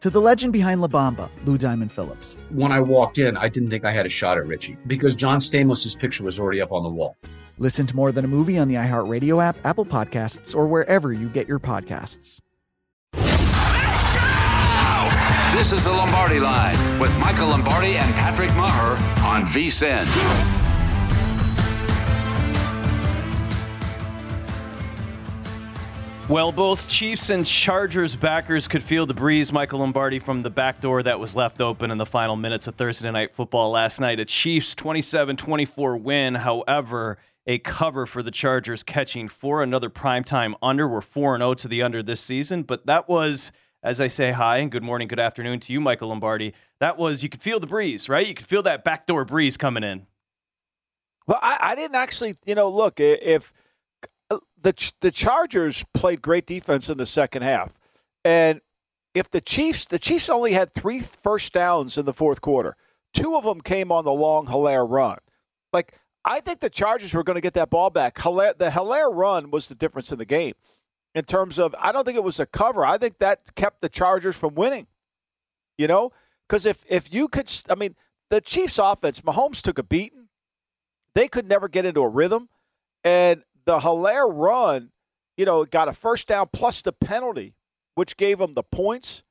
To the legend behind La Bamba, Lou Diamond Phillips. When I walked in, I didn't think I had a shot at Richie because John Stamos' picture was already up on the wall. Listen to More Than a Movie on the iHeartRadio app, Apple Podcasts, or wherever you get your podcasts. This is the Lombardi Line with Michael Lombardi and Patrick Meagher on VSIN. Well, both Chiefs and Chargers backers could feel the breeze, Michael Lombardi, from the back door that was left open in the final minutes of Thursday Night Football last night. A Chiefs 27 24 win, however, a cover for the Chargers catching for another primetime under. We're 4 0 to the under this season, but that was, as I say hi and good morning, good afternoon to you, Michael Lombardi. That was, you could feel the breeze, right? You could feel that backdoor breeze coming in. Well, I, I didn't actually, you know, look, if Uh, the the Chargers played great defense in the second half, and if the Chiefs the Chiefs only had three first downs in the fourth quarter, two of them came on the long Helaire run. Like I think the Chargers were going to get that ball back. Helaire, the Helaire run was the difference in the game. In terms of, I don't think it was a cover. I think that kept the Chargers from winning. You know, because if if you could, I mean, the Chiefs' offense, Mahomes took a beating. They could never get into a rhythm, and the Helaire run, you know, got a first down plus the penalty, which gave them the points,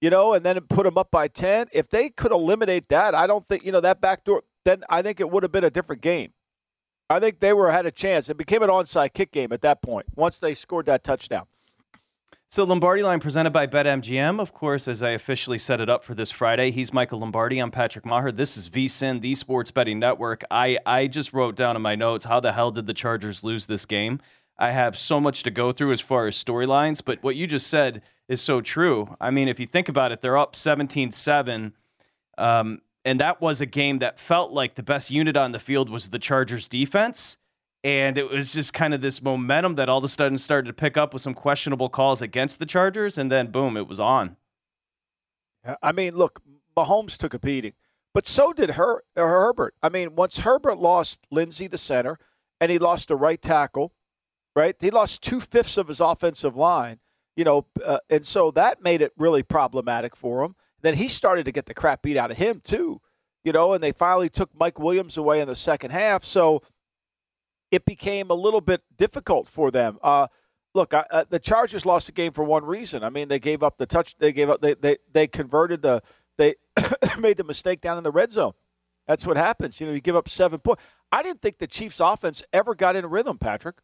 you know, and then put them up by 10. If they could eliminate that, I don't think, you know, that backdoor, then I think it would have been a different game. I think they were had a chance. It became an onside kick game at that point once they scored that touchdown. So Lombardi line presented by BetMGM, of course, as I officially set it up for this Friday. He's Michael Lombardi. I'm Patrick Meagher. This is VSIN, the Sports Betting Network. I, I just wrote down in my notes how the hell did the Chargers lose this game? I have so much to go through as far as storylines, but what you just said is so true. I mean, if you think about it, they're up 17 7. Um, and that was a game that felt like the best unit on the field was the Chargers defense and it was just kind of this momentum that all of a sudden started to pick up with some questionable calls against the Chargers, and then boom, it was on. I mean, look, Mahomes took a beating, but so did Her- Herbert. I mean, once Herbert lost Linsley, the center, and he lost the right tackle, right? He lost two fifths of his offensive line, you know, uh, and so that made it really problematic for him. Then he started to get the crap beat out of him too, you know, and they finally took Mike Williams away in the second half. So it became a little bit difficult for them. Uh, look, I, uh, the Chargers lost the game for one reason. I mean, they gave up the touch. They gave up. They they they converted the. They made the mistake down in the red zone. That's what happens. You know, you give up seven points. I didn't think the Chiefs' offense ever got in rhythm, Patrick.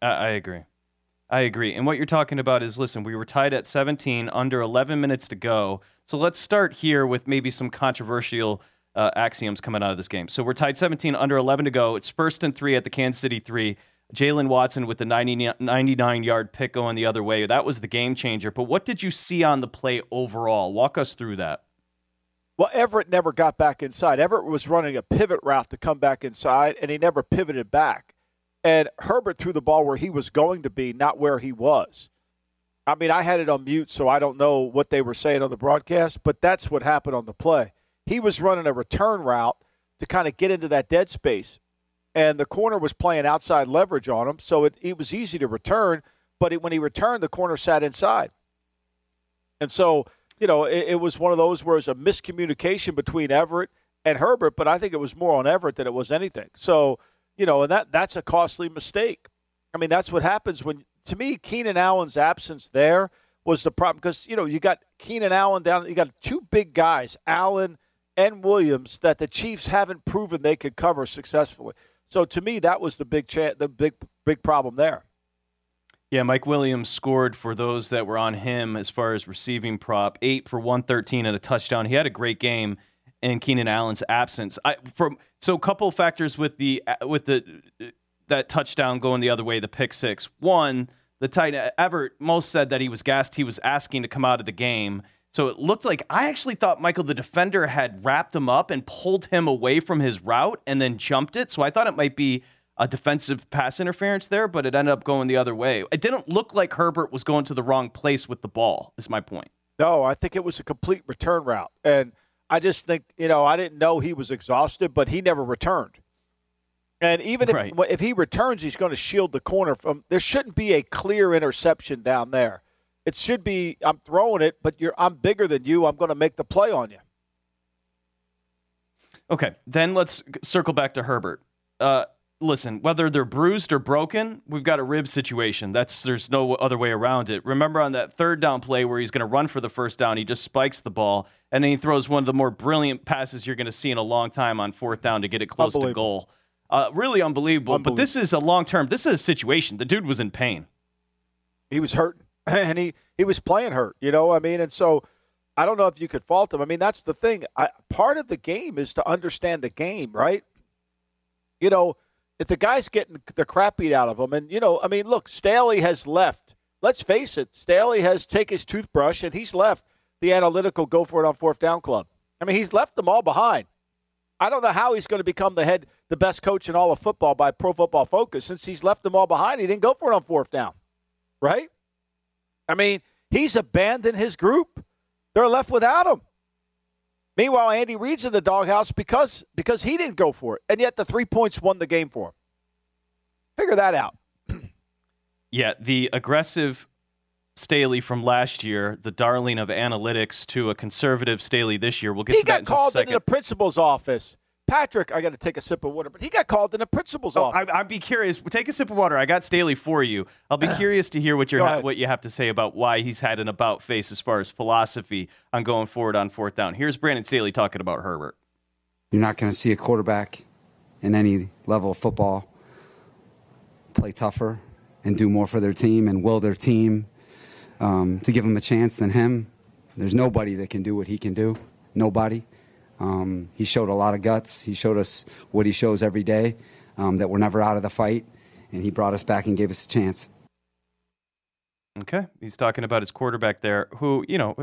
I, I agree. I agree. And what you're talking about is listen, we were tied at 17, under 11 minutes to go. So let's start here with maybe some controversial uh, axioms coming out of this game. So we're tied 17, under 11 to go. It's first and three at the Kansas City three. Jaylen Watson with the 90, 99 yard pick going the other way. That was the game changer. But what did you see on the play overall? Walk us through that. Well, Everett never got back inside. Everett was running a pivot route to come back inside, and he never pivoted back. And Herbert threw the ball where he was going to be, not where he was. I mean, I had it on mute, so I don't know what they were saying on the broadcast, but that's what happened on the play he was running a return route to kind of get into that dead space. And the corner was playing outside leverage on him, so it, it was easy to return. But it, when he returned, the corner sat inside. And so, you know, it, it was one of those where it was a miscommunication between Everett and Herbert, but I think it was more on Everett than it was anything. So, you know, and that that's a costly mistake. I mean, that's what happens when to me, Keenan Allen's absence there was the problem because you know you got Keenan Allen down. You got two big guys, Allen and Williams, that the Chiefs haven't proven they could cover successfully. So to me, that was the big cha- the big big problem there. Yeah, Mike Williams scored for those that were on him as far as receiving prop, eight for one thirteen and a touchdown. He had a great game in Keenan Allen's absence. I from so a couple factors with the with the that touchdown going the other way, the pick six. One, the tight Everett most said that he was gassed. He was asking to come out of the game. So it looked like I actually thought Michael, the defender, had wrapped him up and pulled him away from his route and then jumped it. So I thought it might be a defensive pass interference there, but it ended up going the other way. It didn't look like Herbert was going to the wrong place with the ball, is my point. No, I think it was a complete return route. And I just think, you know, I didn't know he was exhausted, but he never returned. And even if, Right. if he returns, he's going to shield the corner from. There shouldn't be a clear interception down there. It should be I'm throwing it, but you're I'm bigger than you. I'm going to make the play on you. Okay, then let's circle back to Herbert. Uh, listen, whether they're bruised or broken, we've got a rib situation. That's there's no other way around it. Remember on that third down play where he's going to run for the first down, he just spikes the ball and then he throws one of the more brilliant passes you're going to see in a long time on fourth down to get it close to goal. Uh, really unbelievable. But this is a long term. This is a situation. The dude was in pain. He was hurt, and he he was playing hurt. You know, I mean, and so I don't know if you could fault him. I mean, that's the thing. I, part of the game is to understand the game, right? You know, if the guy's getting the crap beat out of him, and you know, I mean, look, Staley has left. Let's face it, Staley has taken his toothbrush and he's left the analytical go for it on fourth down club. I mean, he's left them all behind. I don't know how he's going to become the head, the best coach in all of football by Pro Football Focus since he's left them all behind. He didn't go for it on fourth down, right? I mean, he's abandoned his group. They're left without him. Meanwhile, Andy Reid's in the doghouse because because he didn't go for it, and yet the three points won the game for him. Figure that out. Yeah, the aggressive Staley from last year, the darling of analytics, to a conservative Staley this year. We'll get he to that got in just a called into the principal's office. Patrick, I got to take a sip of water, but he got called in the principal's Oh, office. I, I'd be curious. Take a sip of water. I got Staley for you. I'll be curious to hear what you ha- what you have to say about why he's had an about face as far as philosophy on going forward on fourth down. Here's Brandon Staley talking about Herbert. You're not going to see a quarterback in any level of football play tougher and do more for their team and will their team um, to give them a chance than him. There's nobody that can do what he can do. Nobody. Um, he showed a lot of guts. He showed us what he shows every day um, that we're never out of the fight, and he brought us back and gave us a chance. Okay, he's talking about his quarterback there, who you know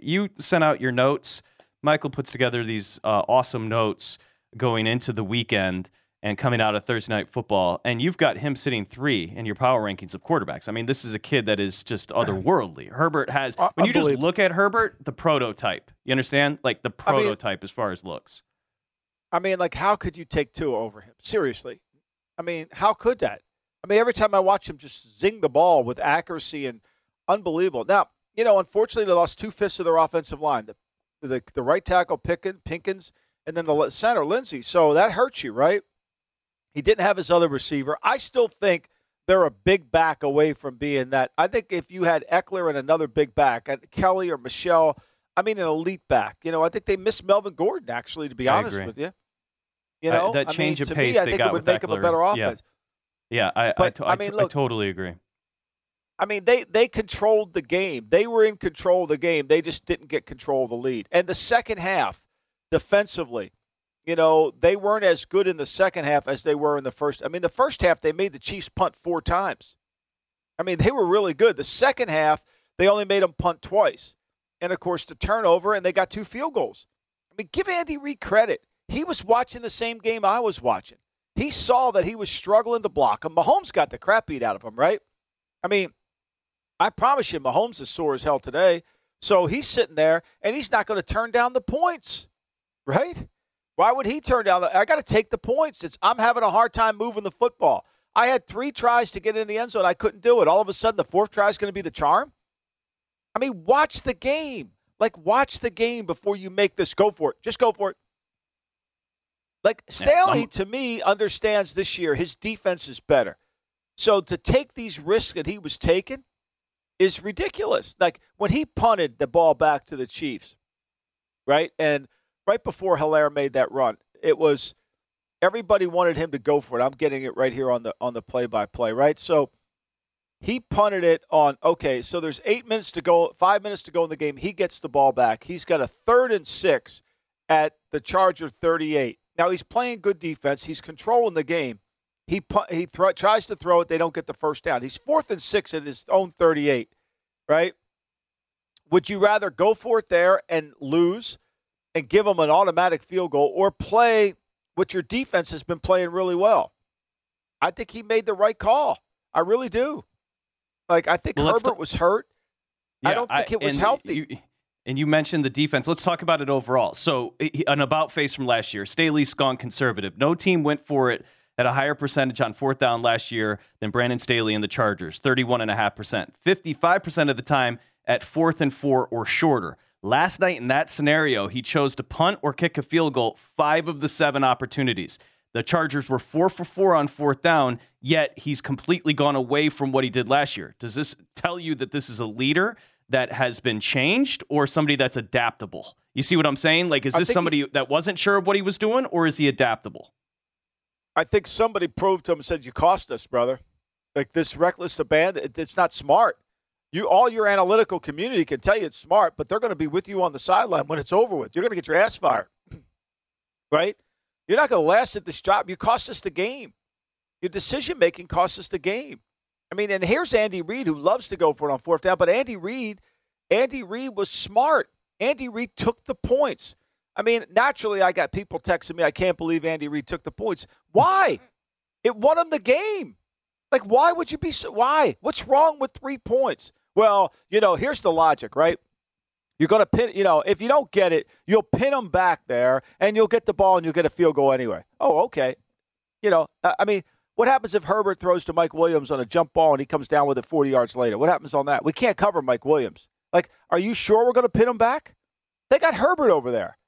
you sent out your notes. Michael puts together these uh, awesome notes going into the weekend and coming out of Thursday night football, and you've got him sitting three in your power rankings of quarterbacks. I mean, this is a kid that is just otherworldly. Herbert has Uh, when you just look at Herbert, the prototype. You understand, like the I mean- prototype as far as looks. I mean, like, how could you take two over him? Seriously. I mean, how could that? I mean, every time I watch him just zing the ball with accuracy and unbelievable. Now, you know, unfortunately, they lost two fifths of their offensive line. The, the, the right tackle, Picken, Pinkins, and then the center, Linsley. So that hurts you, right? He didn't have his other receiver. I still think they're a big back away from being that. I think if you had Ekeler and another big back, uh, Kelly or Michelle, I mean, an elite back. You know, I think they miss Melvin Gordon, actually, to be I honest agree. with you. You I- know, that I change mean, of to pace me, I they think got it would make them a better yeah. offense. Yeah, I I, But, I I mean, look- totally agree. I mean, they they controlled the game. They were in control of the game. They just didn't get control of the lead. And the second half, defensively, you know, they weren't as good in the second half as they were in the first. I mean, the first half they made the Chiefs punt four times. I mean, they were really good. The second half, they only made them punt twice. And of course, the turnover, and they got two field goals. I mean, give Andy Reid credit. He was watching the same game I was watching. He saw that he was struggling to block him. Mahomes got the crap beat out of him, right? I mean, I promise you, Mahomes is sore as hell today. So he's sitting there and he's not going to turn down the points, right? Why would he turn down the? I got to take the points. It's I'm having a hard time moving the football. I had three tries to get in the end zone. I couldn't do it. All of a sudden, the fourth try is going to be the charm. I mean, watch the game. Like, watch the game before you make this. Go for it. Just go for it. Like Staley, to me, understands this year his defense is better. So to take these risks that he was taking is ridiculous. Like when he punted the ball back to the Chiefs, right? And right before Helaire made that run, it was everybody wanted him to go for it. I'm getting it right here on the on the play by play, right? So he punted it on okay, so there's eight minutes to go, five minutes to go in the game. He gets the ball back. He's got a third and six at the Charger 38. Now he's playing good defense. He's controlling the game. He he th- tries to throw it. They don't get the first down. He's fourth and six at his own 38, right? Would you rather go for it there and lose and give them an automatic field goal or play what your defense has been playing really well? I think he made the right call. I really do. Like I think well, Herbert was hurt. Yeah, I don't think I, it was healthy. You, and you mentioned the defense. Let's talk about it overall. So, an about face from last year. Staley's gone conservative. No team went for it at a higher percentage on fourth down last year than Brandon Staley and the Chargers, 31.5%. 55% of the time at fourth and four or shorter. Last night in that scenario, he chose to punt or kick a field goal five of the seven opportunities. The Chargers were four for four on fourth down, yet he's completely gone away from what he did last year. Does this tell you that this is a leader that has been changed or somebody that's adaptable? You see what I'm saying? Like, is this somebody he, that wasn't sure of what he was doing or is he adaptable? I think somebody proved to him and said, "You cost us, brother." Like this reckless abandon, it's not smart. You all your analytical community can tell you it's smart, but they're going to be with you on the sideline when it's over with. You're going to get your ass fired, right? You're not going to last at this job. You cost us the game. Your decision making costs us the game. I mean, and here's Andy Reid who loves to go for it on fourth down, but Andy Reid, Andy Reid was smart. Andy Reid took the points. I mean, naturally, I got people texting me, I can't believe Andy Reid took the points. Why? It won him the game. Like, why would you be so? Why? What's wrong with three points? Well, you know, here's the logic, right? You're going to pin, you know, if you don't get it, you'll pin them back there and you'll get the ball and you'll get a field goal anyway. Oh, okay. You know, I mean, what happens if Herbert throws to Mike Williams on a jump ball and he comes down with it 40 yards later? What happens on that? We can't cover Mike Williams. Like, are you sure we're going to pin him back? They got Herbert over there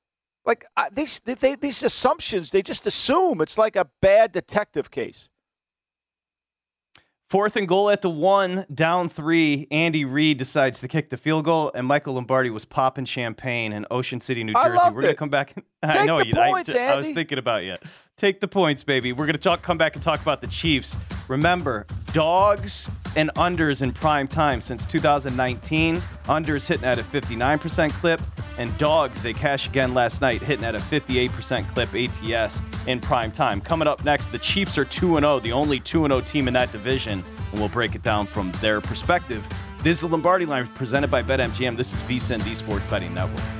like these they, these assumptions they just assume it's like a bad detective case Fourth and goal at the one, down three. Andy Reid decides to kick the field goal, and Michael Lombardi was popping champagne in Ocean City, New Jersey. We're going to come back. I know you. Points, I, I, was thinking about you. Take the points, baby. We're going to talk. Come back and talk about the Chiefs. Remember, dogs and unders in prime time since 2019. Unders hitting at a 59% clip, and dogs they cash again last night, hitting at a 58% clip ATS in prime time. Coming up next, the Chiefs are 2 0, the only 2 0 team in that division, and we'll break it down from their perspective. This is the Lombardi line presented by BetMGM. This is VSIN, the Sports Betting Network.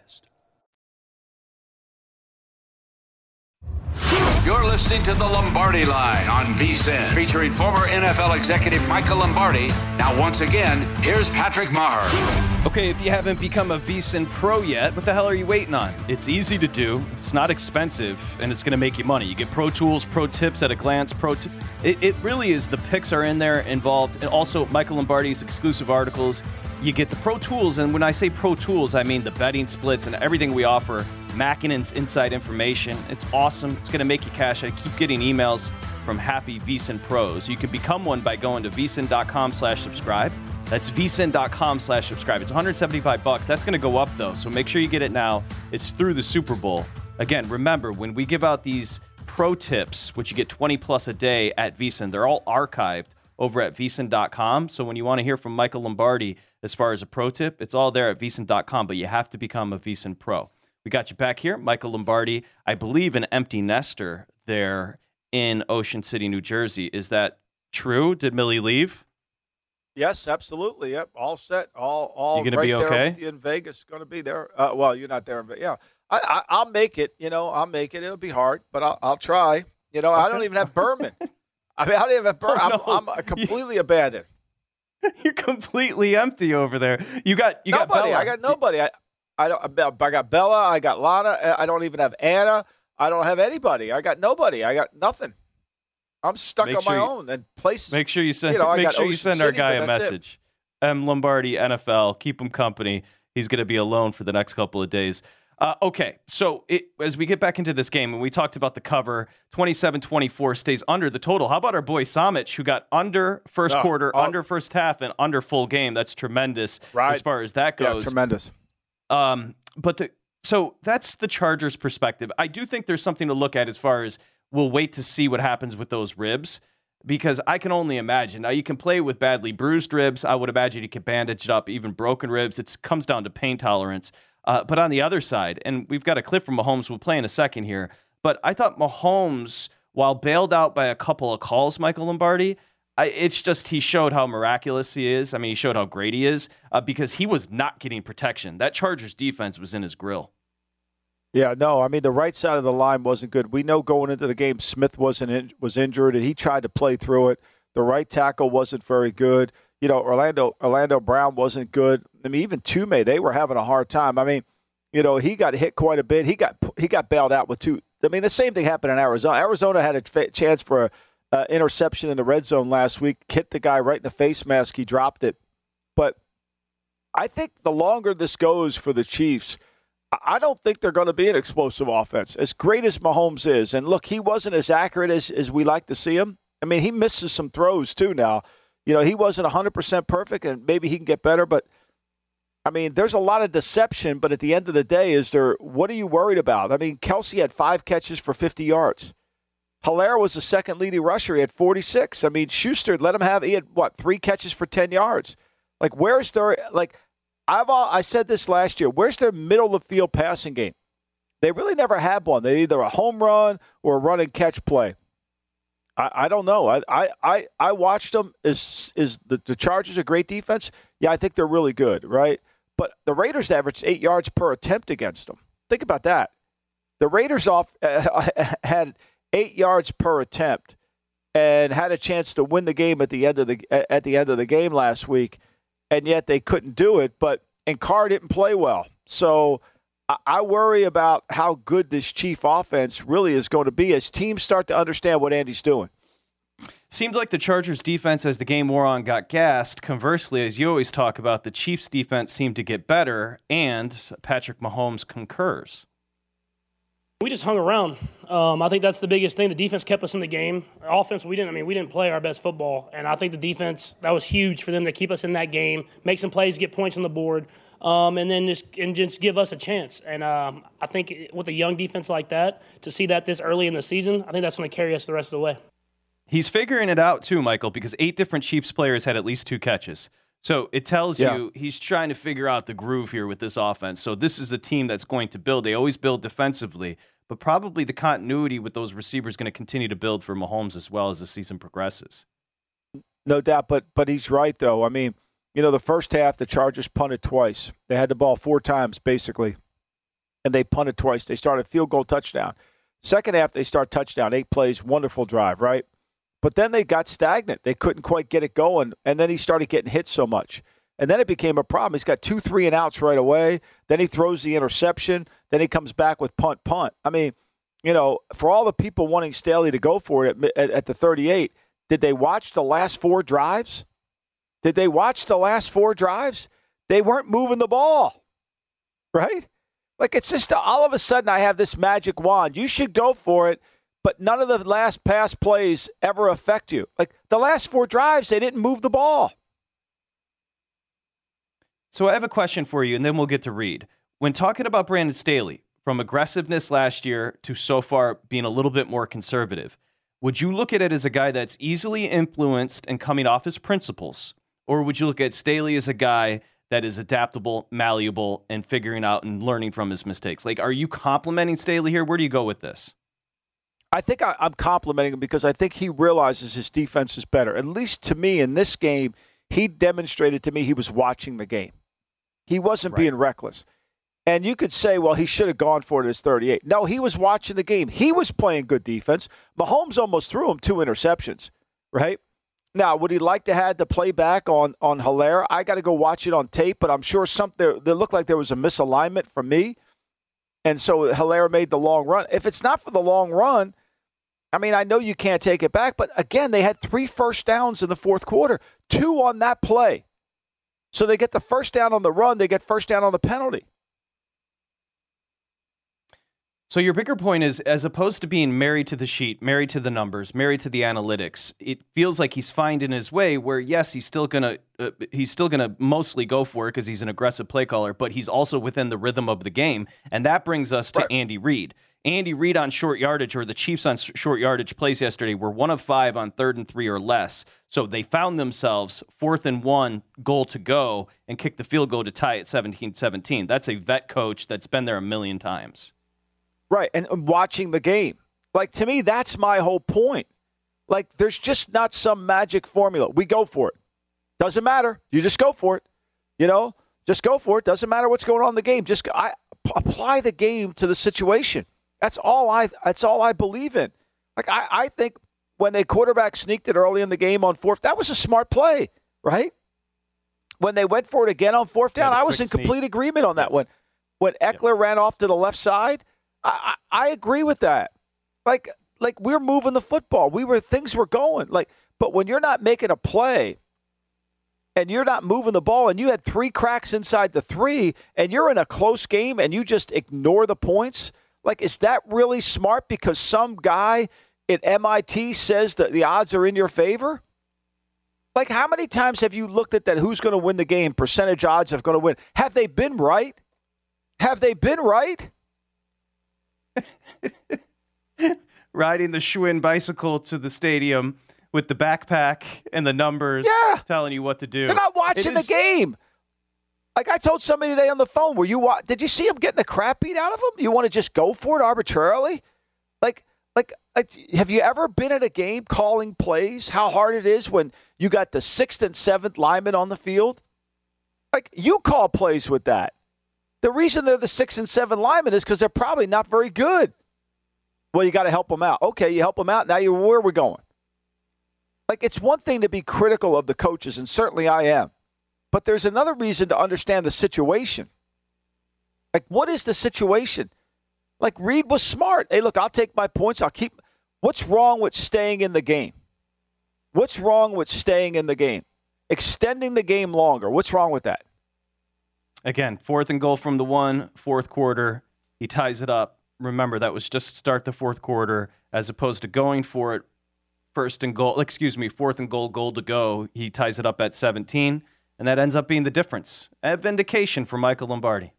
You're listening to the Lombardi Line on VSIN, featuring former NFL executive Michael Lombardi. Now, once again, here's Patrick Meagher. Okay, if you haven't become a VSIN Pro yet, what the hell are you waiting on? It's easy to do, it's not expensive, and it's going to make you money. You get pro tools, pro tips at a glance, pro. T- it, it really is. The picks are in there involved, and also Michael Lombardi's exclusive articles. You get the pro tools, and when I say pro tools, I mean the betting splits and everything we offer. Mackinac inside information. It's awesome. It's going to make you cash. I keep getting emails from happy VSIN pros. You can become one by going to vsin.com slash subscribe. That's vsin.com slash subscribe. It's 175 bucks. That's going to go up though, so make sure you get it now. It's through the Super Bowl. Again, remember when we give out these pro tips, which you get 20 plus a day at VSIN, they're all archived over at vsin.com. So when you want to hear from Michael Lombardi as far as a pro tip, it's all there at vsin.com, but you have to become a VSIN pro. We got you back here, Michael Lombardi. I believe an empty nester there in Ocean City, New Jersey. Is that true? Did Millie leave? Yes, absolutely. Yep, all set. All all you gonna right be there okay? with you in Vegas. Going to be there. Uh, well, you're not there, but yeah, I, I will make it. You know, I'll make it. It'll be hard, but I'll I'll try. You know, I don't even have Berman. I mean, I don't even have Berman. Oh, no. I'm, I'm completely abandoned. You're completely empty over there. You got you got nobody. Bella. I got nobody. I I don't. I got Bella. I got Lana. I don't even have Anna. I don't have anybody. I got nobody. I got nothing. I'm stuck Make on sure my you- own. And places. Make sure you send. You know, make sure you Ocean send our guy a that's it. message. M Lombardi NFL. Keep him company. He's going to be alone for the next couple of days. Uh, okay, so it, as we get back into this game, and we talked about the cover, 27-24 stays under the total. How about our boy Samich, who got under first Oh, quarter, oh. under first half, and under full game? That's tremendous Right. as far as that Yeah, goes. tremendous. Um, but the, so that's the Chargers' perspective. I do think there's something to look at as far as we'll wait to see what happens with those ribs because I can only imagine. Now you can play with badly bruised ribs. I would imagine you can bandage it up, even broken ribs. It comes down to pain tolerance. Uh, but on the other side, and we've got a clip from Mahomes. We'll play in a second here. But I thought Mahomes, while bailed out by a couple of calls, Michael Lombardi, I, it's just he showed how miraculous he is. I mean, he showed how great he is uh, because he was not getting protection. That Chargers defense was in his grill. Yeah, no, I mean the right side of the line wasn't good. We know going into the game Smith wasn't in, was injured and he tried to play through it. The right tackle wasn't very good. You know, Orlando Orlando Brown wasn't good. I mean, even Thuney, they were having a hard time. I mean, you know, he got hit quite a bit. He got he got bailed out with two. I mean, the same thing happened in Arizona. Arizona had a chance for a uh, interception in the red zone last week. Hit the guy right in the face mask. He dropped it. But I think the longer this goes for the Chiefs, I- don't think they're going to be an explosive offense. As great as Mahomes is, and look, he wasn't as accurate as, as we like to see him. I mean, he misses some throws too now. You know, he wasn't 100% perfect, and maybe he can get better, but I mean, there's a lot of deception, but at the end of the day, is there what are you worried about? I mean, Kelce had five catches for 50 yards. Helaire was the second leading rusher. He had 46. I mean, Schuster let him have he had what three catches for 10 yards. Like, where's their like? I've I said this last year. Where's their middle of the field passing game? They really never had one. They either a home run or a run and catch play. I, I don't know. I, I, I, I watched them. Is is the, the Chargers a great defense? Yeah, I think they're really good, right? But the Raiders averaged eight yards per attempt against them. Think about that. The Raiders off uh, had eight yards per attempt and had a chance to win the game at the end of the at the end of the game last week, and yet they couldn't do it. But and Carr didn't play well, so I, worry about how good this Chief offense really is going to be as teams start to understand what Andy's doing. Seemed like the Chargers defense, as the game wore on, got gassed. Conversely, as you always talk about, the Chiefs defense seemed to get better, and Patrick Mahomes concurs. We just hung around. Um, I think that's the biggest thing. The defense kept us in the game. Offense, we didn't. I mean, we didn't play our best football, and I think the defense that was huge for them to keep us in that game, make some plays, get points on the board, um, and then just and just give us a chance. And um, I think with a young defense like that, to see that this early in the season, I think that's going to carry us the rest of the way. He's figuring it out too, Michael, because eight different Chiefs players had at least two catches. So it tells Yeah. you he's trying to figure out the groove here with this offense. So this is a team that's going to build. They always build defensively, but probably the continuity with those receivers going to continue to build for Mahomes as well as the season progresses. No doubt, but but he's right though. I mean, you know, the first half the Chargers punted twice. They had the ball four times basically, and they punted twice. They started field goal touchdown. Second half they start touchdown, eight plays, wonderful drive, right? But then they got stagnant. They couldn't quite get it going, and then he started getting hit so much. And then it became a problem. He's got two three and outs right away. Then he throws the interception. Then he comes back with punt punt. I mean, you know, for all the people wanting Staley to go for it at, at, at the 38, did they watch the last four drives? Did they watch the last four drives? They weren't moving the ball, right? Like it's just all of a sudden I have this magic wand. You should go for it, but none of the last pass plays ever affect you. Like the last four drives, they didn't move the ball. So I have a question for you, and then we'll get to Reid. When talking about Brandon Staley, from aggressiveness last year to so far being a little bit more conservative, would you look at it as a guy that's easily influenced and coming off his principles? Or would you look at Staley as a guy that is adaptable, malleable, and figuring out and learning from his mistakes? Like, are you complimenting Staley here? Where do you go with this? I think I, I'm complimenting him because I think he realizes his defense is better. At least to me in this game, he demonstrated to me he was watching the game. He wasn't being reckless. And you could say, well, he should have gone for it as 38. No, he was watching the game. He was playing good defense. Mahomes almost threw him two interceptions, right? Now, would he like to have the playback on on Helaire? I got to go watch it on tape, but I'm sure something that looked like there was a misalignment for me, and so Helaire made the long run. If it's not for the long run, I mean, I know you can't take it back, but again, they had three first downs in the fourth quarter, two on that play. So they get the first down on the run, they get first down on the penalty. So your bigger point is, as opposed to being married to the sheet, married to the numbers, married to the analytics, it feels like he's finding his way. Where yes, he's still gonna uh, he's still gonna mostly go for it because he's an aggressive play caller, but he's also within the rhythm of the game, and that brings us to Andy Reid. Andy Reid on short yardage, or the Chiefs on short yardage plays yesterday, were one of five on third and three or less. So they found themselves fourth and one, goal to go, and kicked the field goal to tie at 17 17. That's a vet coach that's been there a million times. Right, and and watching the game. Like to me, that's my whole point. Like there's just not some magic formula. We go for it. Doesn't matter. You just go for it. You know, just go for it. Doesn't matter what's going on in the game. Just I p- apply the game to the situation. That's all I. That's all I believe in. Like I, I think when they quarterback sneaked it early in the game on fourth, that was a smart play, right? When they went for it again on fourth down, Yeah, I was in sneak. complete agreement on that one. When Ekeler ran off to the left side, I, I, agree with that. Like like we're moving the football. We were things were going. Like but when you're not making a play and you're not moving the ball and you had three cracks inside the 3 and you're in a close game and you just ignore the points, like is that really smart because some guy at MIT says that the odds are in your favor? Like how many times have you looked at that who's going to win the game, percentage odds of going to win? Have they been right? Have they been right? riding the Schwinn bicycle to the stadium with the backpack and the numbers Yeah. telling you what to do. They're not watching the game. Like I told somebody today on the phone, were you wa- did you see him getting the crap beat out of him? You want to just go for it arbitrarily? Like, like, like, have you ever been at a game calling plays? How hard it is when you got the sixth and seventh linemen on the field? Like, you call plays with that. The reason they're the six and seven linemen is because they're probably not very good. Well, you got to help them out. Okay, you help them out. Now you where we're going. Like, it's one thing to be critical of the coaches, and certainly I am. But there's another reason to understand the situation. Like, what is the situation? Like, Reid was smart. Hey, look, I'll take my points. I'll keep. What's wrong with staying in the game? What's wrong with staying in the game? Extending the game longer. What's wrong with that? Again, fourth and goal from the one, fourth quarter. He ties it up. Remember, that was just start the fourth quarter, as opposed to going for it first and goal, excuse me, fourth and goal, goal to go. He ties it up at 17, and that ends up being the difference. A vindication for Michael Lombardi.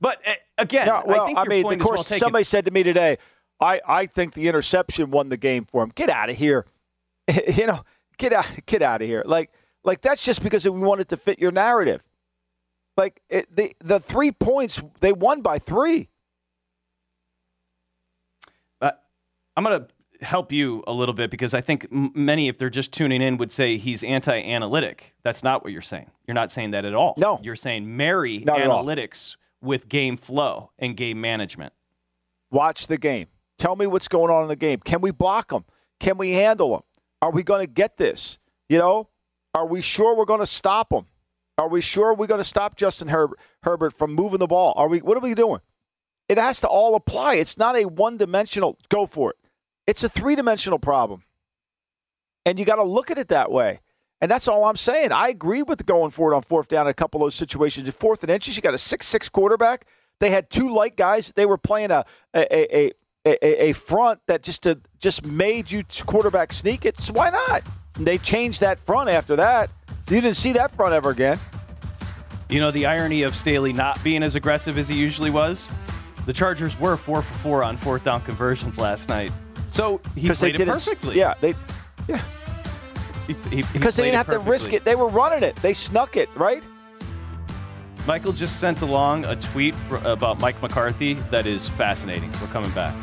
But uh, again, well, I think I mean, point of well course, taken. somebody said to me today, I, I think the interception won the game for him. Get out of here. you know, get out get out of here. Like Like that's just because we wanted to fit your narrative. Like it, the the three points they won by three. Uh, I'm gonna help you a little bit because I think m- many, if they're just tuning in, would say he's anti-analytic. That's not what you're saying. You're not saying that at all. No, you're saying marry Not analytics with game flow and game management. Watch the game. Tell me what's going on in the game. Can we block them? Can we handle them? Are we going to get this? You know, are we sure we're going to stop them? Are we sure we're going to stop Justin Her- Herbert from moving the ball? Are we? What are we doing? It has to all apply. It's not a one-dimensional. Go for it. It's a three-dimensional problem, and you got to look at it that way. And that's all I'm saying. I agree with going for it on fourth down in a couple of those situations. At fourth and inches, you got a six-six quarterback. They had two light guys. They were playing a a a, a, a front that just uh, just made you quarterback sneak it. So why not? They changed that front after that. You didn't see that front ever again. You know, the irony of Staley not being as aggressive as he usually was? The Chargers were four for four on fourth down conversions last night. So he played it perfectly. yeah, they yeah. He, he- he Because they didn't have to risk it. They were running it. They snuck it, right? Michael just sent along a tweet about Mike McCarthy that is fascinating. We're coming back.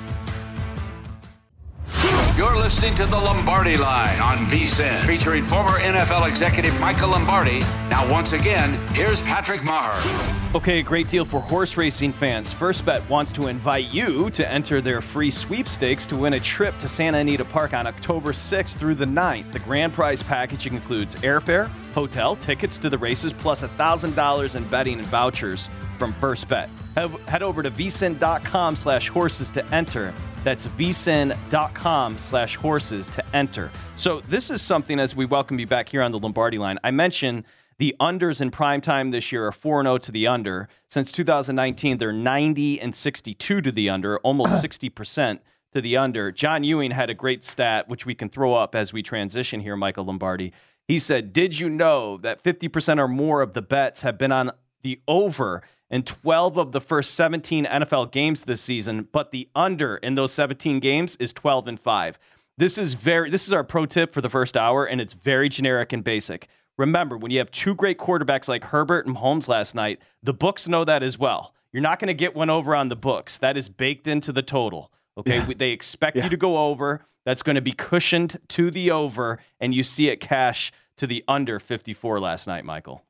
You're listening to the Lombardi Line on VSIN, featuring former NFL executive Michael Lombardi. Now, once again, here's Patrick Meagher. Okay, great deal for horse racing fans. First Bet wants to invite you to enter their free sweepstakes to win a trip to Santa Anita Park on October 6th through the 9th. The grand prize package includes airfare, hotel, tickets to the races, plus $1,000 in betting and vouchers from First Bet. Head over to vsin.com slash horses to enter. That's vsin.com slash horses to enter. So this is something as we welcome you back here on the Lombardi line. I mentioned the unders in prime time this year are 4 0 to the under. Since 2019, they're 90 and 62 to the under, almost 60% to the under. John Ewing had a great stat, which we can throw up as we transition here, Michael Lombardi. He said, Did you know that 50% or more of the bets have been on the over in 12 of the first 17 NFL games this season, but the under in those 17 games is 12 and 5. This is very this is our pro tip for the first hour and it's very generic and basic. Remember, when you have two great quarterbacks like Herbert and Holmes last night, the books know that as well. You're not going to get one over on the books. That is baked into the total. Okay, Yeah. They expect you to go over. That's going to be cushioned to the over, and you see it cash to the under 54 last night, Michael.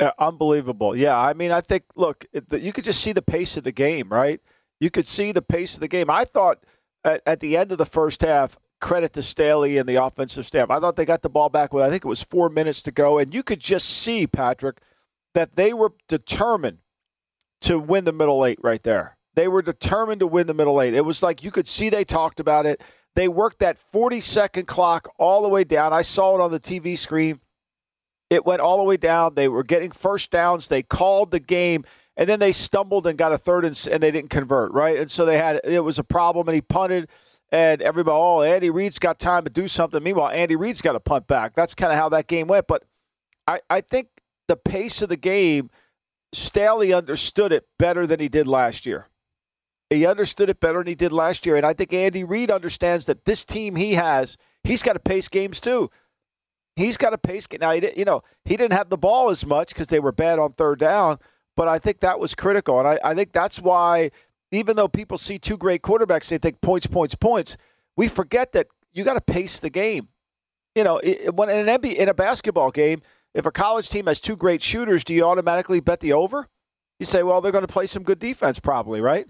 Uh, unbelievable. Yeah, I mean, I think look, it, the, you could just see the pace of the game, right? You could see the pace of the game. I thought at, at the end of the first half, credit to Staley and the offensive staff. I thought they got the ball back with I think it was four minutes to go, and you could just see Patrick that they were determined to win the middle eight right there. They were determined to win the middle eight. It was like you could see they talked about it. They worked that 40 second clock all the way down. I saw it on the TV screen. It went all the way down. They were getting first downs. They called the game, and then they stumbled and got a third and, and they didn't convert, right? And so they had it was a problem, and he punted, and everybody, oh, Andy Reid's got time to do something. Meanwhile, Andy Reid's got to punt back. That's kind of how that game went. But I, I think the pace of the game, Staley understood it better than he did last year. He understood it better than he did last year. And I think Andy Reid understands that this team he has, he's got to pace games too. He's got to pace. Now, he didn't, you know, he didn't have the ball as much because they were bad on third down, but I think that was critical. And I, I think that's why, even though people see two great quarterbacks, they think points, points, points. We forget that you got to pace the game. You know, it, when in an NBA, in a basketball game, if a college team has two great shooters, do you automatically bet the over? You say, well, they're going to play some good defense, probably, right?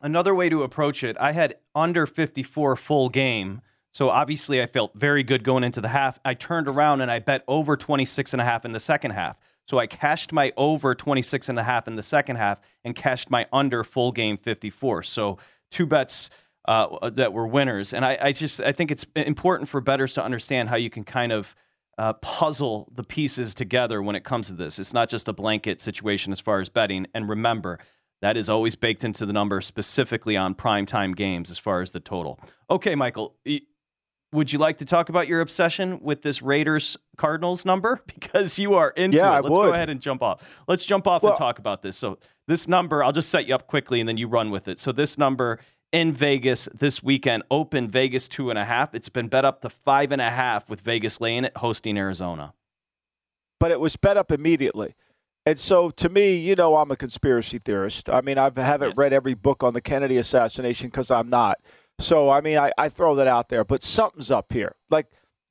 Another way to approach it, I had under 54 full game. So obviously I felt very good going into the half. I turned around and I bet over 26 and a half in the second half. So I cashed my over 26 and a half in the second half and cashed my under full game 54. So two bets uh, that were winners. And I, I just I think it's important for bettors to understand how you can kind of uh, puzzle the pieces together when it comes to this. It's not just a blanket situation as far as betting. And remember, that is always baked into the number specifically on primetime games as far as the total. Okay, Michael, would you like to talk about your obsession with this Raiders Cardinals number? Because you are into Yeah, it. Let's go ahead and jump off. Let's jump off Well- and talk about this. So, this number, I'll just set you up quickly and then you run with it. So, this number in Vegas this weekend. Open Vegas two and a half. It's been bet up to five and a half with Vegas laying it, hosting Arizona. But it was bet up immediately. And so to me, you know, I'm a conspiracy theorist. I mean, I haven't Yes. read every book on the Kennedy assassination because I'm not. So, I mean, I, I throw that out there, but something's up here. Like,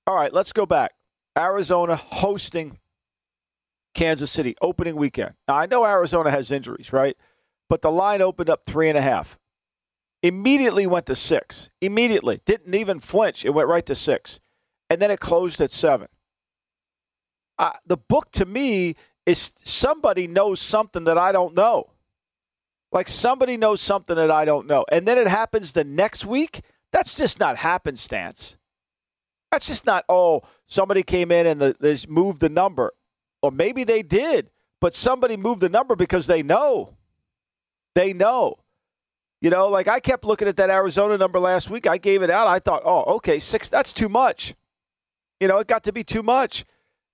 all right, let's go back. Arizona hosting Kansas City opening weekend. Now, I know Arizona has injuries, right? But the line opened up three and a half. Immediately went to six. Immediately. Didn't even flinch. It went right to six. And then it closed at seven. Uh, the book to me is somebody knows something that I don't know. Like somebody knows something that I don't know. And then it happens the next week. That's just not happenstance. That's just not, oh, somebody came in and the, they moved the number. Or maybe they did, but somebody moved the number because they know. They know. You know, like I kept looking at that Arizona number last week. I gave it out. I thought, oh, okay, six, that's too much. You know, it got to be too much,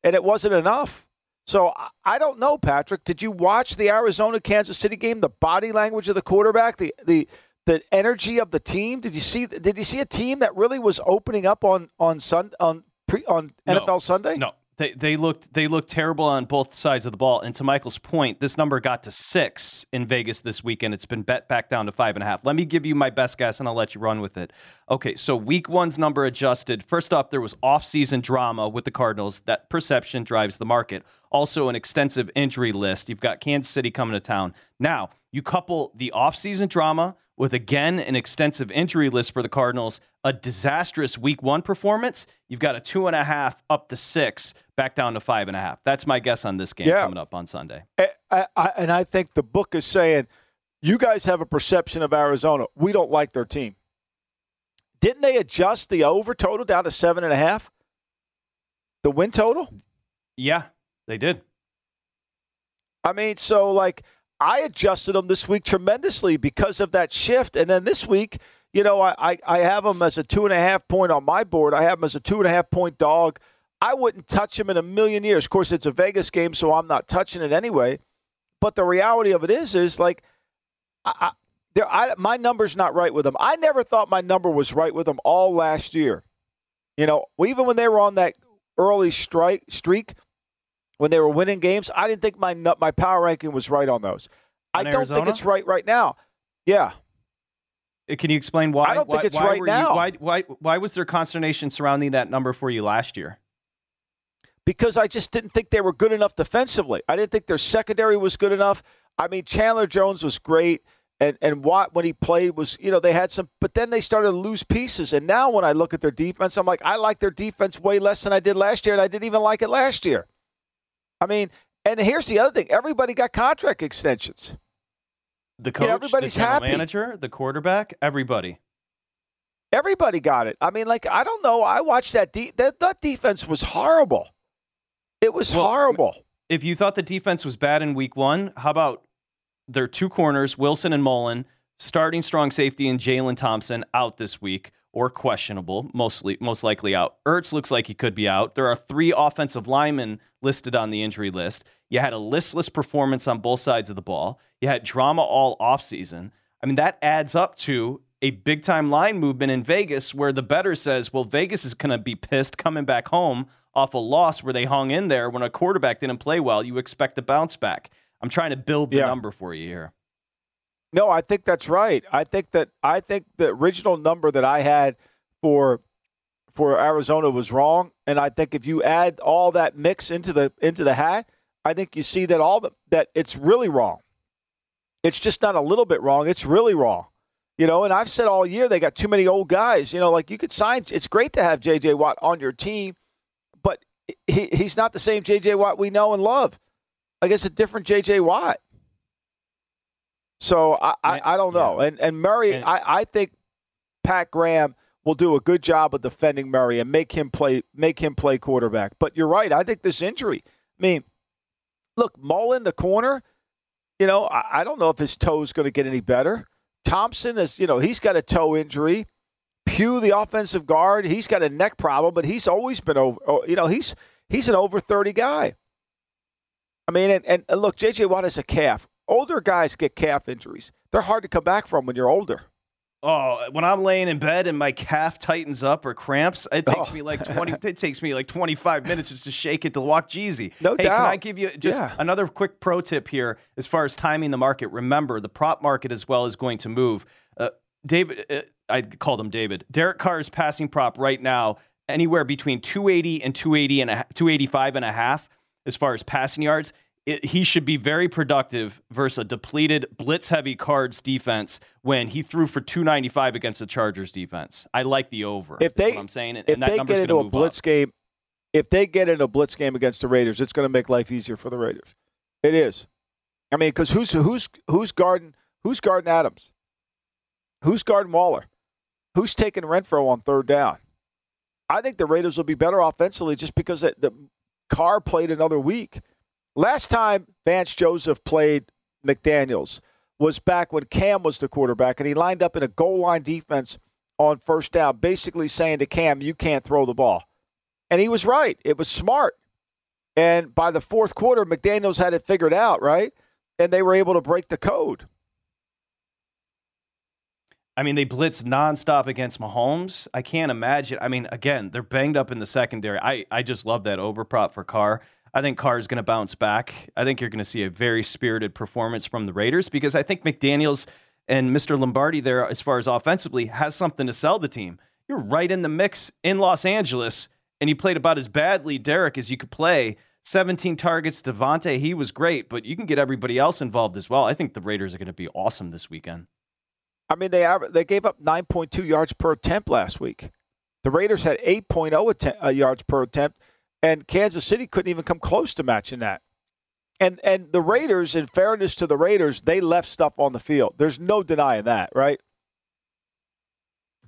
and it wasn't enough. So I- don't know, Patrick. Did you watch the Arizona Kansas City game? The body language of the quarterback, the the the energy of the team. Did you see? Did you see a team that really was opening up on on Sun on pre on No. NFL Sunday? No, they they looked they looked terrible on both sides of the ball. And to Michael's point, this number got to six in Vegas this weekend. It's been bet back down to five and a half. Let me give you my best guess, and I'll let you run with it. Okay, so week one's number adjusted. First off, there was off-season drama with the Cardinals. That perception drives the market. Also, an extensive injury list. You've got Kansas City coming to town. Now, you couple the off-season drama with again an extensive injury list for the Cardinals, a disastrous week one performance, you've got a two and a half up to six, back down to five and a half. That's my guess on this game Yeah. coming up on Sunday. I, I, I- and I think the book is saying you guys have a perception of Arizona. We don't like their team. Didn't they adjust the over total down to seven and a half? The win total? Yeah, they did. I mean, so like I adjusted them this week tremendously because of that shift. And then this week, you know, I, I, have them as a two and a half point on my board. I have them as a two and a half point dog. I wouldn't touch them in a million years. Of course, it's a Vegas game, so I'm not touching it anyway. But the reality of it is, is like, I, I, my number's not right with them. I never thought my number was right with them all last year. You know, even when they were on that early strike streak, when they were winning games, I didn't think my my power ranking was right on those. I don't Arizona? think it's right right now. Yeah, Uh, Can you explain why? I don't think why- it's why right you- now. why, why, why was there consternation surrounding that number for you last year? because I just didn't think they were good enough defensively. I didn't think their secondary was good enough. I mean, Chandler Jones was great, and and Watt when he played was you know they had some, but then they started to lose pieces. And now when I look at their defense, I'm like, I like their defense way less than I did last year, and I didn't even like it last year. I mean, and here's the other thing: everybody got contract extensions. The You coach, know, everybody's the general happy. manager, the quarterback, everybody. Everybody got it. I mean, like I don't know. I watched that. De- that that defense was horrible. It was Well, horrible. If you thought the defense was bad in week one, how about their two corners, Wilson and Mullen, starting strong safety and Jalen Thompson out this week or questionable, mostly most likely out. Ertz looks like he could be out. There are three offensive linemen listed on the injury list. You had a listless performance on both sides of the ball. You had drama all offseason. I mean, that adds up to a big time line movement in Vegas where the better says, well, Vegas is going to be pissed coming back home off a loss where they hung in there when a quarterback didn't play well. You expect a bounce back. I'm trying to build the Yeah. number for you here. No, I think that's right. I think that I think the original number that I had for for Arizona was wrong, and I think if you add all that mix into the into the hat, I think you see that all the, that it's really wrong. It's just not a little bit wrong; it's really wrong. You know, and I've said all year they got too many old guys. You know, like you could sign. It's great to have J.J. Watt on your team, but he, he's not the same J.J. Watt we know and love. Like it's a different J.J. Watt. So I, I, I don't know. And and Murray, And- I, I think Pat Graham will do a good job of defending Murray and make him play make him play quarterback. But you're right. I think this injury. I mean, look, Mullen, the corner. You know, I, I don't know if his toe is going to get any better. Thompson is, you know, he's got a toe injury. Pugh, the offensive guard, he's got a neck problem, but he's always been over. oh, You know, he's he's an over thirty guy. I mean, and, and, and look, J.J. Watt is a calf. Older guys get calf injuries. They're hard to come back from when you're older. Oh, when I'm laying in bed and my calf tightens up or cramps, it takes Oh. me like 20 it takes me like 25 minutes just to shake it to walk Jeezy. No hey, can I give you just Yeah. another quick pro tip here as far as timing the market? Remember, the prop market as well is going to move. Uh, David uh, I called him David. Derek Carr's passing prop right now anywhere between 280 and 280 and a, 285 and a half as far as passing yards. It, he should be very productive versus a depleted blitz heavy cards defense when he threw for 295 against the Chargers defense. I like the over. If they, what I'm saying, and, if and they get into a blitz up. game, if they get into a blitz game against the Raiders, it's going to make life easier for the Raiders. It is. I mean, because who's who's who's guarding who's guarding Adams? Who's guarding Waller? Who's taking Renfrow on third down? I think the Raiders will be better offensively just because the, the Carr played another week. Last time Vance Joseph played McDaniels was back when Cam was the quarterback, and he lined up in a goal line defense on first down, basically saying to Cam, "You can't throw the ball," and he was right. It was smart. And by the fourth quarter, McDaniels had it figured out, right? And they were able to break the code. I mean, they blitz nonstop against Mahomes. I can't imagine. I mean, again, they're banged up in the secondary. I, I just love that overprop for Carr. I think Carr is going to bounce back. I think you're going to see a very spirited performance from the Raiders because I think McDaniels and Mr. Lombardi there, as far as offensively, has something to sell the team. You're right in the mix in Los Angeles, and you played about as badly, Derek, as you could play. 17 targets, Davante, he was great, but you can get everybody else involved as well. I think the Raiders are going to be awesome this weekend. I mean, they they gave up 9.2 yards per attempt last week. The Raiders had 8.0 atte- uh, yards per attempt, and Kansas City couldn't even come close to matching that. And and the Raiders, in fairness to the Raiders, they left stuff on the field. There's no denying that, right?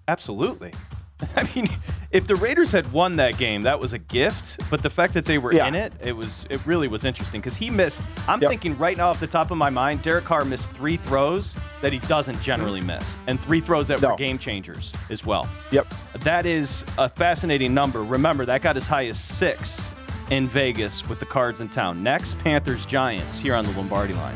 Absolutely. I mean, if the Raiders had won that game, that was a gift. But the fact that they were Yeah. in it, it was it really was interesting because he missed. I'm Yep. thinking right now off the top of my mind, Derek Carr missed three throws that he doesn't generally miss, and three throws that were game changers as well. Yep. That is a fascinating number. Remember, that got as high as six in Vegas with the Cards in town. Next, Panthers Giants here on the Lombardi line.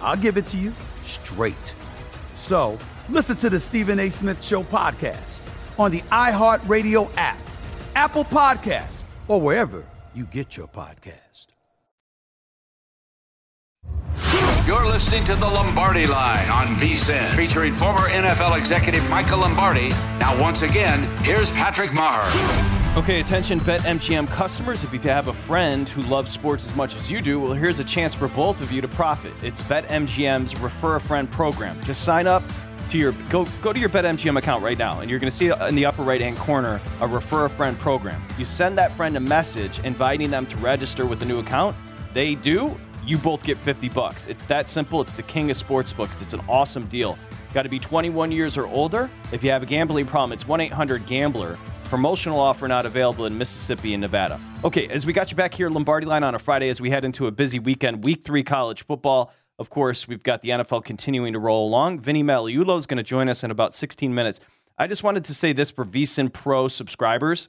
I'll give it to you straight. So listen to the Stephen A. Smith Show podcast on the iHeartRadio app, Apple Podcasts, or wherever you get your podcast. You're listening to the Lombardi Line on VSIN, featuring former NFL executive Michael Lombardi. Now, once again, here's Patrick Meagher. Okay, attention BetMGM customers. If you have a friend who loves sports as much as you do, well, here's a chance for both of you to profit. It's BetMGM's Refer a Friend program. Just sign up, to your go go to your BetMGM account right now, and you're going to see in the upper right hand corner a refer a friend program. You send that friend a message inviting them to register with a new account. They do. You both get 50 bucks. It's that simple. It's the king of sports books. It's an awesome deal. Got to be 21 years or older. If you have a gambling problem, it's 1 800 Gambler. Promotional offer not available in Mississippi and Nevada. Okay, as we got you back here, Lombardi line on a Friday as we head into a busy weekend, week three college football. Of course, we've got the NFL continuing to roll along. Vinny Magliulo is going to join us in about 16 minutes. I just wanted to say this for VSIN Pro subscribers.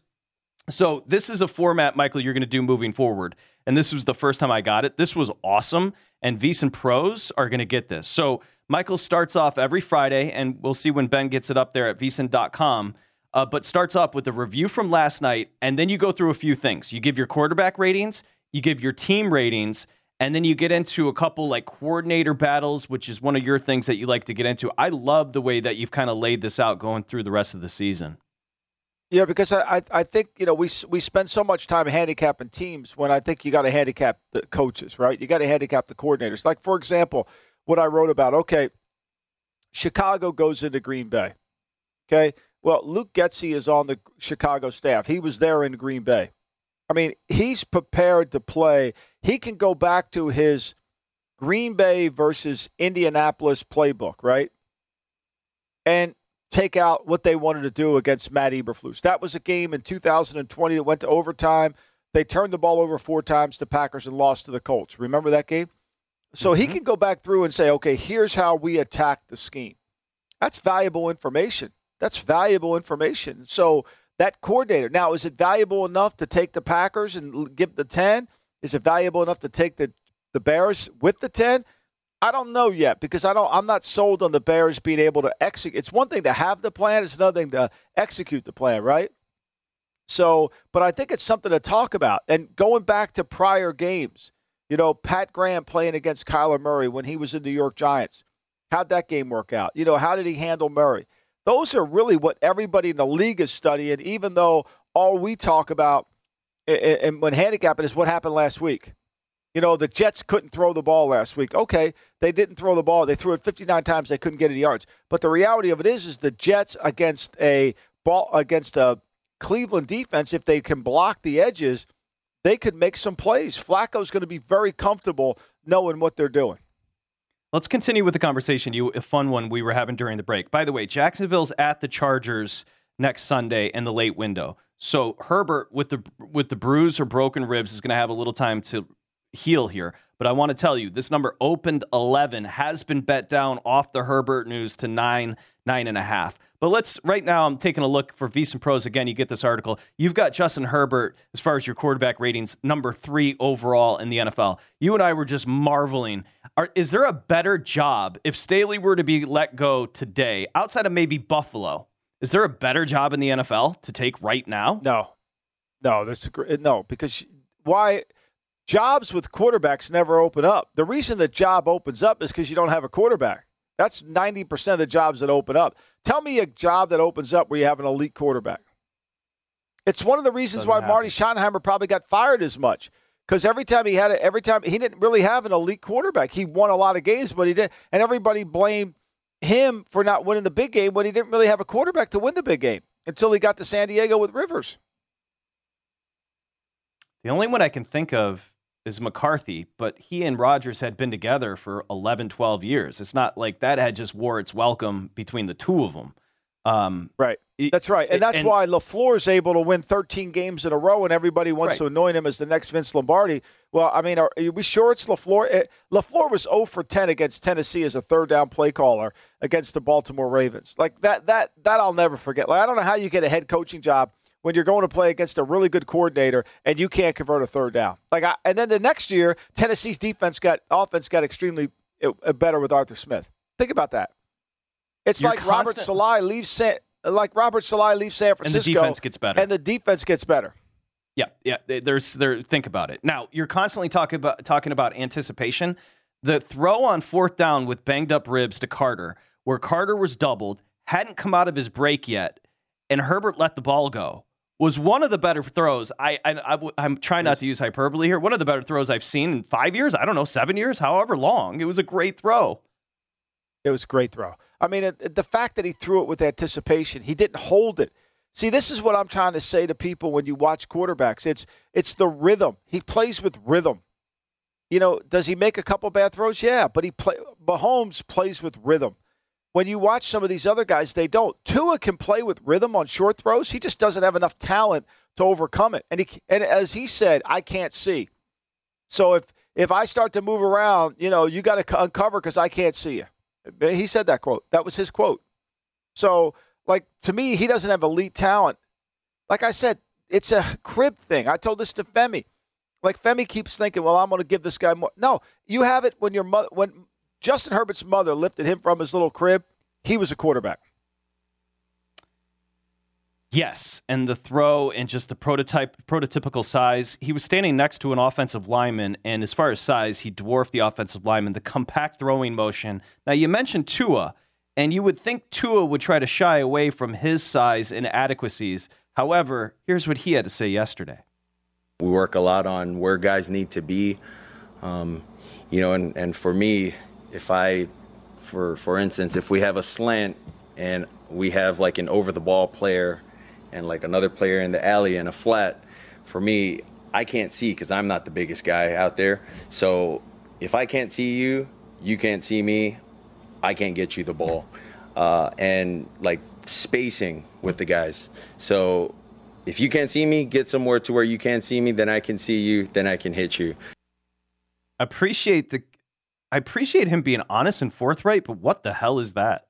So, this is a format, Michael, you're going to do moving forward. And this was the first time I got it. This was awesome. And VSIN Pros are going to get this. So, Michael starts off every Friday, and we'll see when Ben gets it up there at vsin.com. Uh, but starts off with a review from last night, and then you go through a few things. You give your quarterback ratings, you give your team ratings, and then you get into a couple like coordinator battles, which is one of your things that you like to get into. I love the way that you've kind of laid this out going through the rest of the season. Yeah, because I, I think you know we we spend so much time handicapping teams when I think you got to handicap the coaches, right? You got to handicap the coordinators. Like for example, what I wrote about. Okay, Chicago goes into Green Bay. Okay, well, Luke Getsy is on the Chicago staff. He was there in Green Bay. I mean, he's prepared to play. He can go back to his Green Bay versus Indianapolis playbook, right? And take out what they wanted to do against Matt Eberflus. That was a game in 2020 that went to overtime. They turned the ball over four times to Packers and lost to the Colts. Remember that game? So mm-hmm. he can go back through and say, okay, here's how we attack the scheme. That's valuable information. That's valuable information. So that coordinator, now, is it valuable enough to take the Packers and give the 10? Is it valuable enough to take the, the Bears with the 10? I don't know yet because I don't. I'm not sold on the Bears being able to execute. It's one thing to have the plan; it's another thing to execute the plan, right? So, but I think it's something to talk about. And going back to prior games, you know, Pat Graham playing against Kyler Murray when he was in New York Giants. How'd that game work out? You know, how did he handle Murray? Those are really what everybody in the league is studying, even though all we talk about and when handicapping is what happened last week. You know, the Jets couldn't throw the ball last week. Okay, they didn't throw the ball. They threw it 59 times. They couldn't get any yards. But the reality of it is, is the Jets against a ball against a Cleveland defense, if they can block the edges – they could make some plays. Flacco's going to be very comfortable knowing what they're doing. Let's continue with the conversation. You a fun one we were having during the break. By the way, Jacksonville's at the Chargers next Sunday in the late window. So Herbert with the with the bruise or broken ribs is going to have a little time to heal here. But I want to tell you, this number opened 11, has been bet down off the Herbert news to nine, nine and a half. But let's, right now, I'm taking a look for VSIN Pros. Again, you get this article. You've got Justin Herbert, as far as your quarterback ratings, number three overall in the NFL. You and I were just marveling. Are, is there a better job if Staley were to be let go today, outside of maybe Buffalo? Is there a better job in the NFL to take right now? No. No, that's a, uh, no, because why? jobs with quarterbacks never open up. The reason the job opens up is because you don't have a quarterback. That's 90% of the jobs that open up. Tell me a job that opens up where you have an elite quarterback. It's one of the reasons Doesn't why happen. Marty Schottenheimer probably got fired as much. Because every time he had it, every time he didn't really have an elite quarterback. He won a lot of games, but he did, and everybody blamed him for not winning the big game when he didn't really have a quarterback to win the big game until he got to San Diego with Rivers. The only one I can think of is McCarthy, but he and Rodgers had been together for 11, 12 years. It's not like that had just wore its welcome between the two of them. Um, right. That's right. And that's and, why LaFleur is able to win 13 games in a row and everybody wants right. to anoint him as the next Vince Lombardi. Well, I mean, are, are we sure it's LaFleur? LaFleur was 0 for 10 against Tennessee as a third down play caller against the Baltimore Ravens. Like that, that, that I'll never forget. Like, I don't know how you get a head coaching job when you're going to play against a really good coordinator and you can't convert a third down. Like, I, and then the next year, Tennessee's defense got offense got extremely uh, better with Arthur Smith. Think about that. It's you're like constant- Robert Saleh leaves San, like Robert Saleh leaves San Francisco, and the defense gets better, and the defense gets better. Yeah, yeah. There's there. Think about it. Now you're constantly talking about talking about anticipation. The throw on fourth down with banged up ribs to Carter, where Carter was doubled, hadn't come out of his break yet, and Herbert let the ball go was one of the better throws. I, I, am trying not to use hyperbole here. One of the better throws I've seen in five years. I don't know, seven years, however long. It was a great throw. It was a great throw. I mean, it, the fact that he threw it with anticipation, he didn't hold it. See, this is what I'm trying to say to people when you watch quarterbacks. It's it's the rhythm. He plays with rhythm. You know, does he make a couple bad throws? Yeah, but he play Mahomes plays with rhythm. When you watch some of these other guys, they don't. Tua can play with rhythm on short throws. He just doesn't have enough talent to overcome it. And he and as he said, I can't see. So if if I start to move around, you know, you got to uncover because I can't see you. He said that quote. That was his quote. So like to me, he doesn't have elite talent. Like I said, it's a crib thing. I told this to Femi. Like Femi keeps thinking, well, I'm going to give this guy more. No, you have it when your mother, when Justin Herbert's mother lifted him from his little crib. He was a quarterback. Yes, and the throw and just the prototype prototypical size. He was standing next to an offensive lineman, and as far as size, he dwarfed the offensive lineman. The compact throwing motion. Now you mentioned Tua. And you would think Tua would try to shy away from his size inadequacies. However, here's what he had to say yesterday. We work a lot on where guys need to be. Um, you know, and, and for me, if I, for, for instance, if we have a slant and we have like an over the ball player and like another player in the alley and a flat, for me, I can't see because I'm not the biggest guy out there. So if I can't see you, you can't see me. I can't get you the ball, uh, and like spacing with the guys. So if you can't see me, get somewhere to where you can't see me, then I can see you, then I can hit you. Appreciate the, I appreciate him being honest and forthright, but what the hell is that?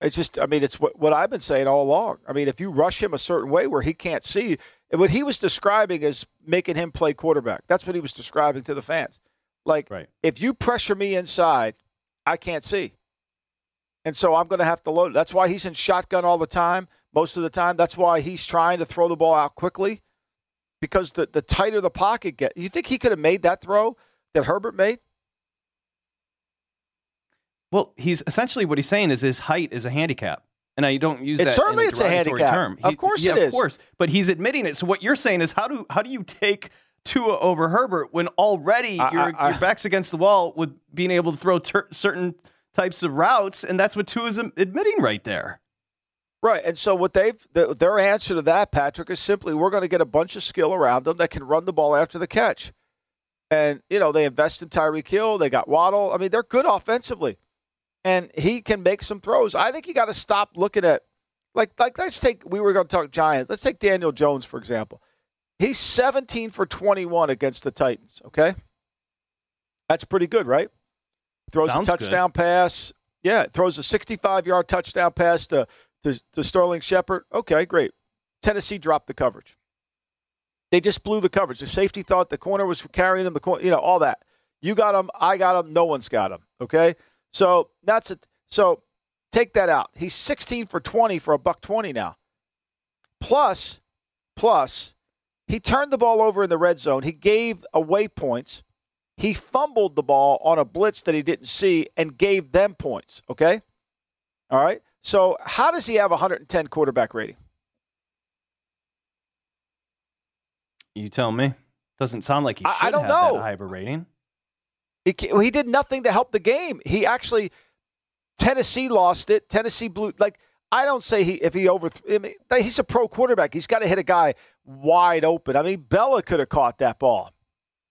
It's just, I mean, it's what, what I've been saying all along. I mean, if you rush him a certain way where he can't see, what he was describing is making him play quarterback. That's what he was describing to the fans. Like, right. if you pressure me inside, I can't see. And so I'm going to have to load. That's why he's in shotgun all the time, most of the time. That's why he's trying to throw the ball out quickly because the, the tighter the pocket gets. You think he could have made that throw that Herbert made? Well, he's essentially what he's saying is his height is a handicap. And I don't use it that. Certainly, in it's a handicap. Term. He, of course, yeah, it is. Of course, but he's admitting it. So what you're saying is, how do how do you take Tua over Herbert when already I, your, I, your back's against the wall with being able to throw ter- certain types of routes, and that's what Tua is admitting right there. Right, and so what they've the, their answer to that, Patrick, is simply we're going to get a bunch of skill around them that can run the ball after the catch, and you know they invest in Tyreek Hill, they got Waddle. I mean, they're good offensively, and he can make some throws. I think you got to stop looking at like like let's take we were going to talk Giants. Let's take Daniel Jones for example. He's 17 for 21 against the Titans, okay? That's pretty good, right? Throws Sounds a touchdown good. pass. Yeah, throws a 65 yard touchdown pass to, to, to Sterling Shepard. Okay, great. Tennessee dropped the coverage. They just blew the coverage. The safety thought the corner was carrying him, the corner, you know, all that. You got him, I got him, no one's got him. Okay? So that's it. So take that out. He's 16 for 20 for a buck 20 now. Plus, plus, he turned the ball over in the red zone. He gave away points. He fumbled the ball on a blitz that he didn't see and gave them points. Okay? All right. So, how does he have 110 quarterback rating? You tell me. Doesn't sound like he should I, I don't have know. that high of a rating. He, he did nothing to help the game. He actually, Tennessee lost it. Tennessee blew. Like, I don't say he if he over. I mean, he's a pro quarterback. He's got to hit a guy wide open. I mean, Bella could have caught that ball.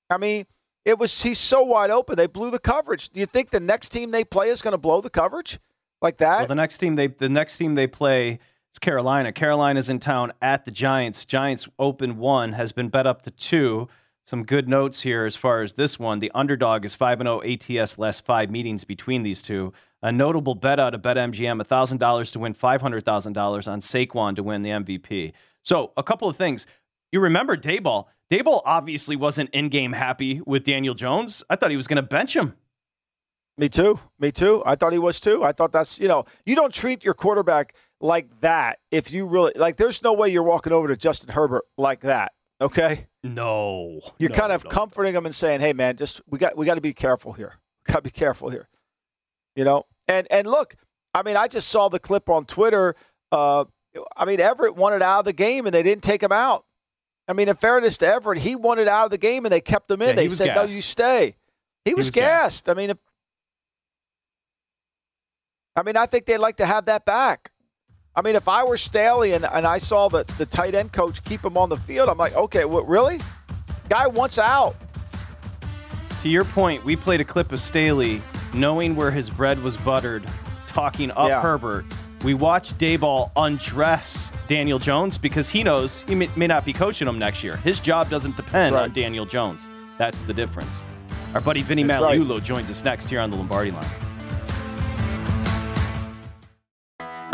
I mean, it was he's so wide open. They blew the coverage. Do you think the next team they play is going to blow the coverage like that? Well, the next team they the next team they play is Carolina. Carolina's in town at the Giants. Giants open one has been bet up to two. Some good notes here as far as this one. The underdog is 5 0 ATS last five meetings between these two. A notable bet out of BetMGM $1,000 to win $500,000 on Saquon to win the MVP. So, a couple of things. You remember Daboll. Daboll obviously wasn't in game happy with Daniel Jones. I thought he was going to bench him. Me too. Me too. I thought he was too. I thought that's, you know, you don't treat your quarterback like that if you really, like, there's no way you're walking over to Justin Herbert like that. Okay? No. You're no, kind of no, comforting no. him and saying, "Hey, man, just we got we got to be careful here. Got to be careful here." You know, and and look, I mean, I just saw the clip on Twitter. Uh, I mean, Everett wanted out of the game and they didn't take him out. I mean, in fairness to Everett, he wanted out of the game and they kept him in. Yeah, they said, gassed. "No, you stay." He, he was, was gassed. gassed. I mean, if, I mean, I think they'd like to have that back. I mean, if I were Staley and, and I saw the, the tight end coach keep him on the field, I'm like, okay, what, really? Guy wants out. To your point, we played a clip of Staley knowing where his bread was buttered, talking up Yeah. Herbert. We watched Daboll undress Daniel Jones because he knows he may, may not be coaching him next year. His job doesn't depend right. on Daniel Jones. That's the difference. Our buddy Vinny That's right. Joins us next here on the Lombardi line.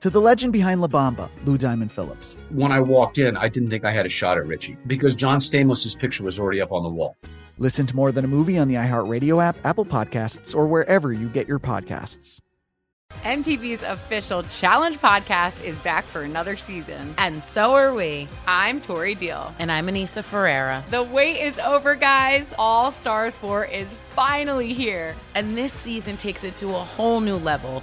To the legend behind La Bamba, Lou Diamond Phillips. When I walked in, I didn't think I had a shot at Richie because John Stamos' picture was already up on the wall. Listen to More Than a Movie on the iHeartRadio app, Apple Podcasts, or wherever you get your podcasts. MTV's official Challenge podcast is back for another season. And so are we. I'm Tori Deal. And I'm Aneesa Ferreira. The wait is over, guys. All Stars 4 is finally here. And this season takes it to a whole new level.